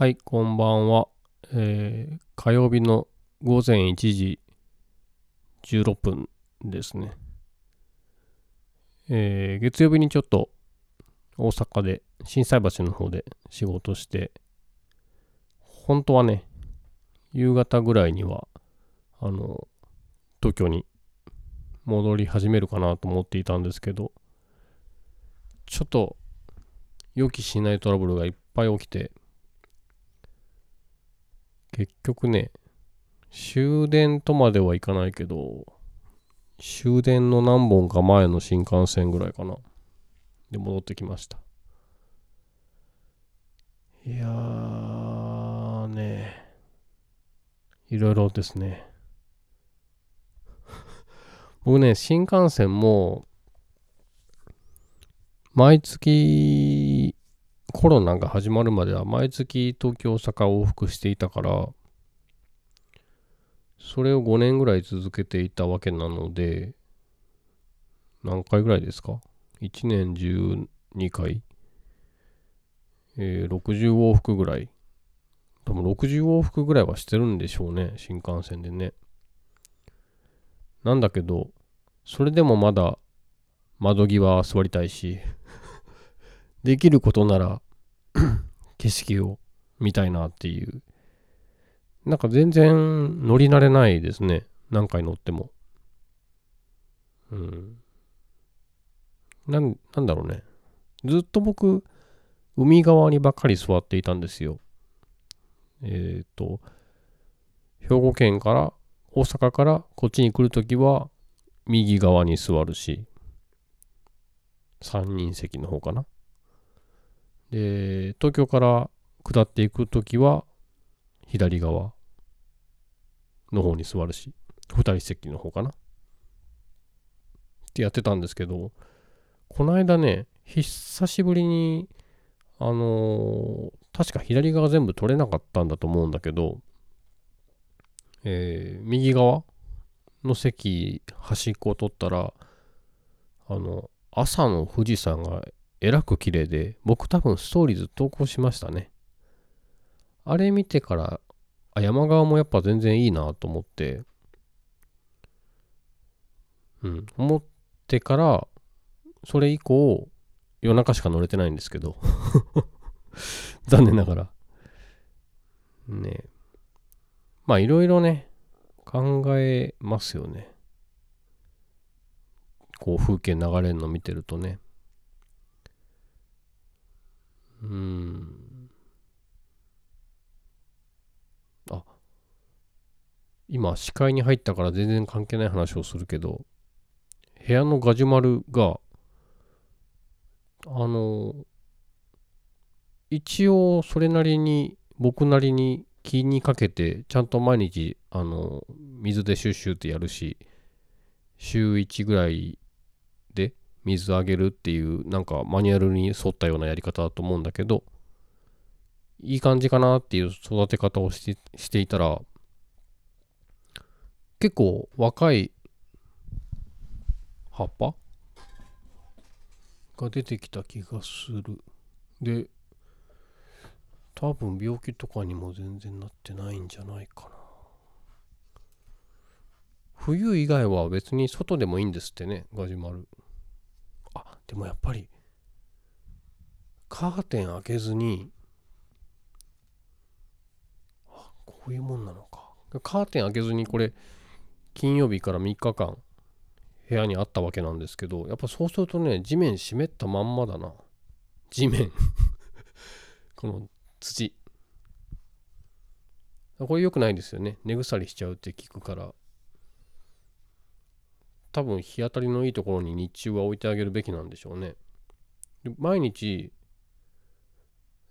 はい、こんばんは。えー火曜日の午前1時16分ですね。えー月曜日にちょっと大阪で心斎橋の方で仕事して、本当はね、夕方ぐらいには、あの、東京に戻り始めるかなと思っていたんですけど、ちょっと予期しないトラブルがいっぱい起きて、結局ね、終電とまではいかないけど、終電の何本か前の新幹線ぐらいかな。で、戻ってきました。いやーね、いろいろですね。僕ね、新幹線も、毎月、コロナが始まるまでは毎月東京大阪往復していたからそれを5年ぐらい続けていたわけなので何回ぐらいですか ?1 年12回。えー、60往復ぐらい。多分60往復ぐらいはしてるんでしょうね新幹線でね。なんだけどそれでもまだ窓際座りたいし。できることなら 景色を見たいなっていう。なんか全然乗り慣れないですね。何回乗っても。うん。なんなんだろうね。ずっと僕海側にばっかり座っていたんですよ。えっ、と兵庫県から大阪からこっちに来るときは右側に座るし3人席の方かな。で、東京から下っていくときは、左側の方に座るし、二人席の方かな。ってやってたんですけど、この間ね、久しぶりに、あのー確か左側全部取れなかったんだと思うんだけど、えー右側の席、端っこを取ったら、あの、朝の富士山がえらく綺麗で、僕多分ストーリーズ投稿しましたね。あれ見てから、あ、山側もやっぱ全然いいなと思って、うん、思ってから、それ以降、夜中しか乗れてないんですけど、残念ながら。ねまあいろいろね、考えますよね。こう風景流れるの見てるとね。うーん。あ、今、視界に入ったから全然関係ない話をするけど、部屋のガジュマルが、あの、一応それなりに、僕なりに気にかけて、ちゃんと毎日、あの、水でシュッシュってやるし、週1ぐらいで水あげるっていうなんかマニュアルに沿ったようなやり方だと思うんだけどいい感じかなっていう育て方をしてしていたら結構若い葉っぱ？が出てきた気がする。で多分病気とかにも全然なってないんじゃないかな。冬以外は別に外でもいいんですってねガジュマル。あでもやっぱりカーテン開けずにあこういうもんなのか。カーテン開けずにこれ金曜日から3日間部屋にあったわけなんですけどやっぱそうするとね地面湿ったまんまだな。地面。この土。これ良くないですよね。根腐りしちゃうって聞くから。多分日当たりのいいところに日中は置いてあげるべきなんでしょうね。毎日、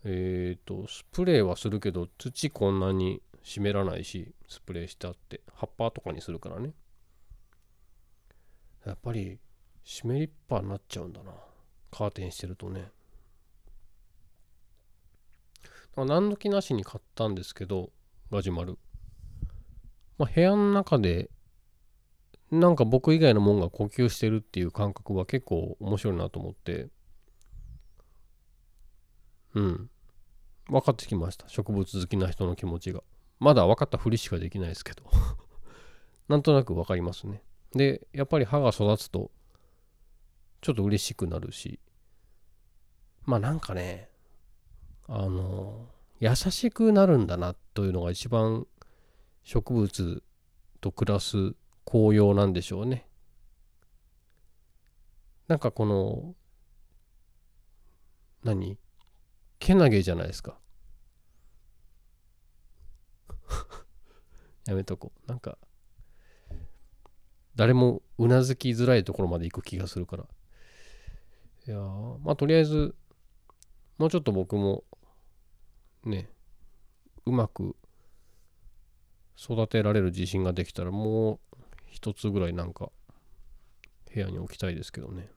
えっ、と、スプレーはするけど、土こんなに湿らないし、スプレーしてあって、葉っぱとかにするからね。やっぱり、湿りっぱになっちゃうんだな。カーテンしてるとね。何の気なしに買ったんですけど、ガジュマル。まあ、部屋の中でなんか僕以外のもんが呼吸してるっていう感覚は結構面白いなと思ってうん分かってきました植物好きな人の気持ちがまだ分かったふりしかできないですけど。なんとなく分かりますね。でやっぱり歯が育つとちょっと嬉しくなるし。まあなんかねあの優しくなるんだなというのが一番植物と暮らす紅葉なんでしょうね。なんかこの何？けなげじゃないですか。やめとこう。なんか誰もうなずきづらいところまで行く気がするから。いやまあとりあえずもうちょっと僕もねうまく育てられる自信ができたらもう一つぐらいなんか部屋に置きたいですけどね。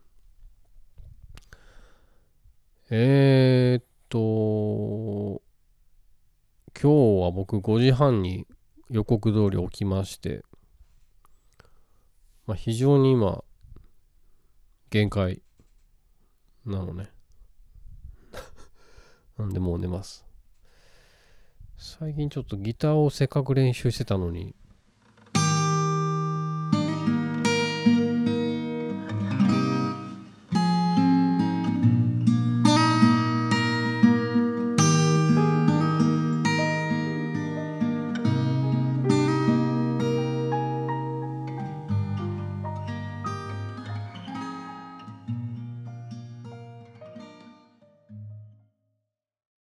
えー、っと今日は僕5時半に予告通り起きましてまあ、非常に今、限界なのね。なんでもう寝ます。最近ちょっとギターをせっかく練習してたのに、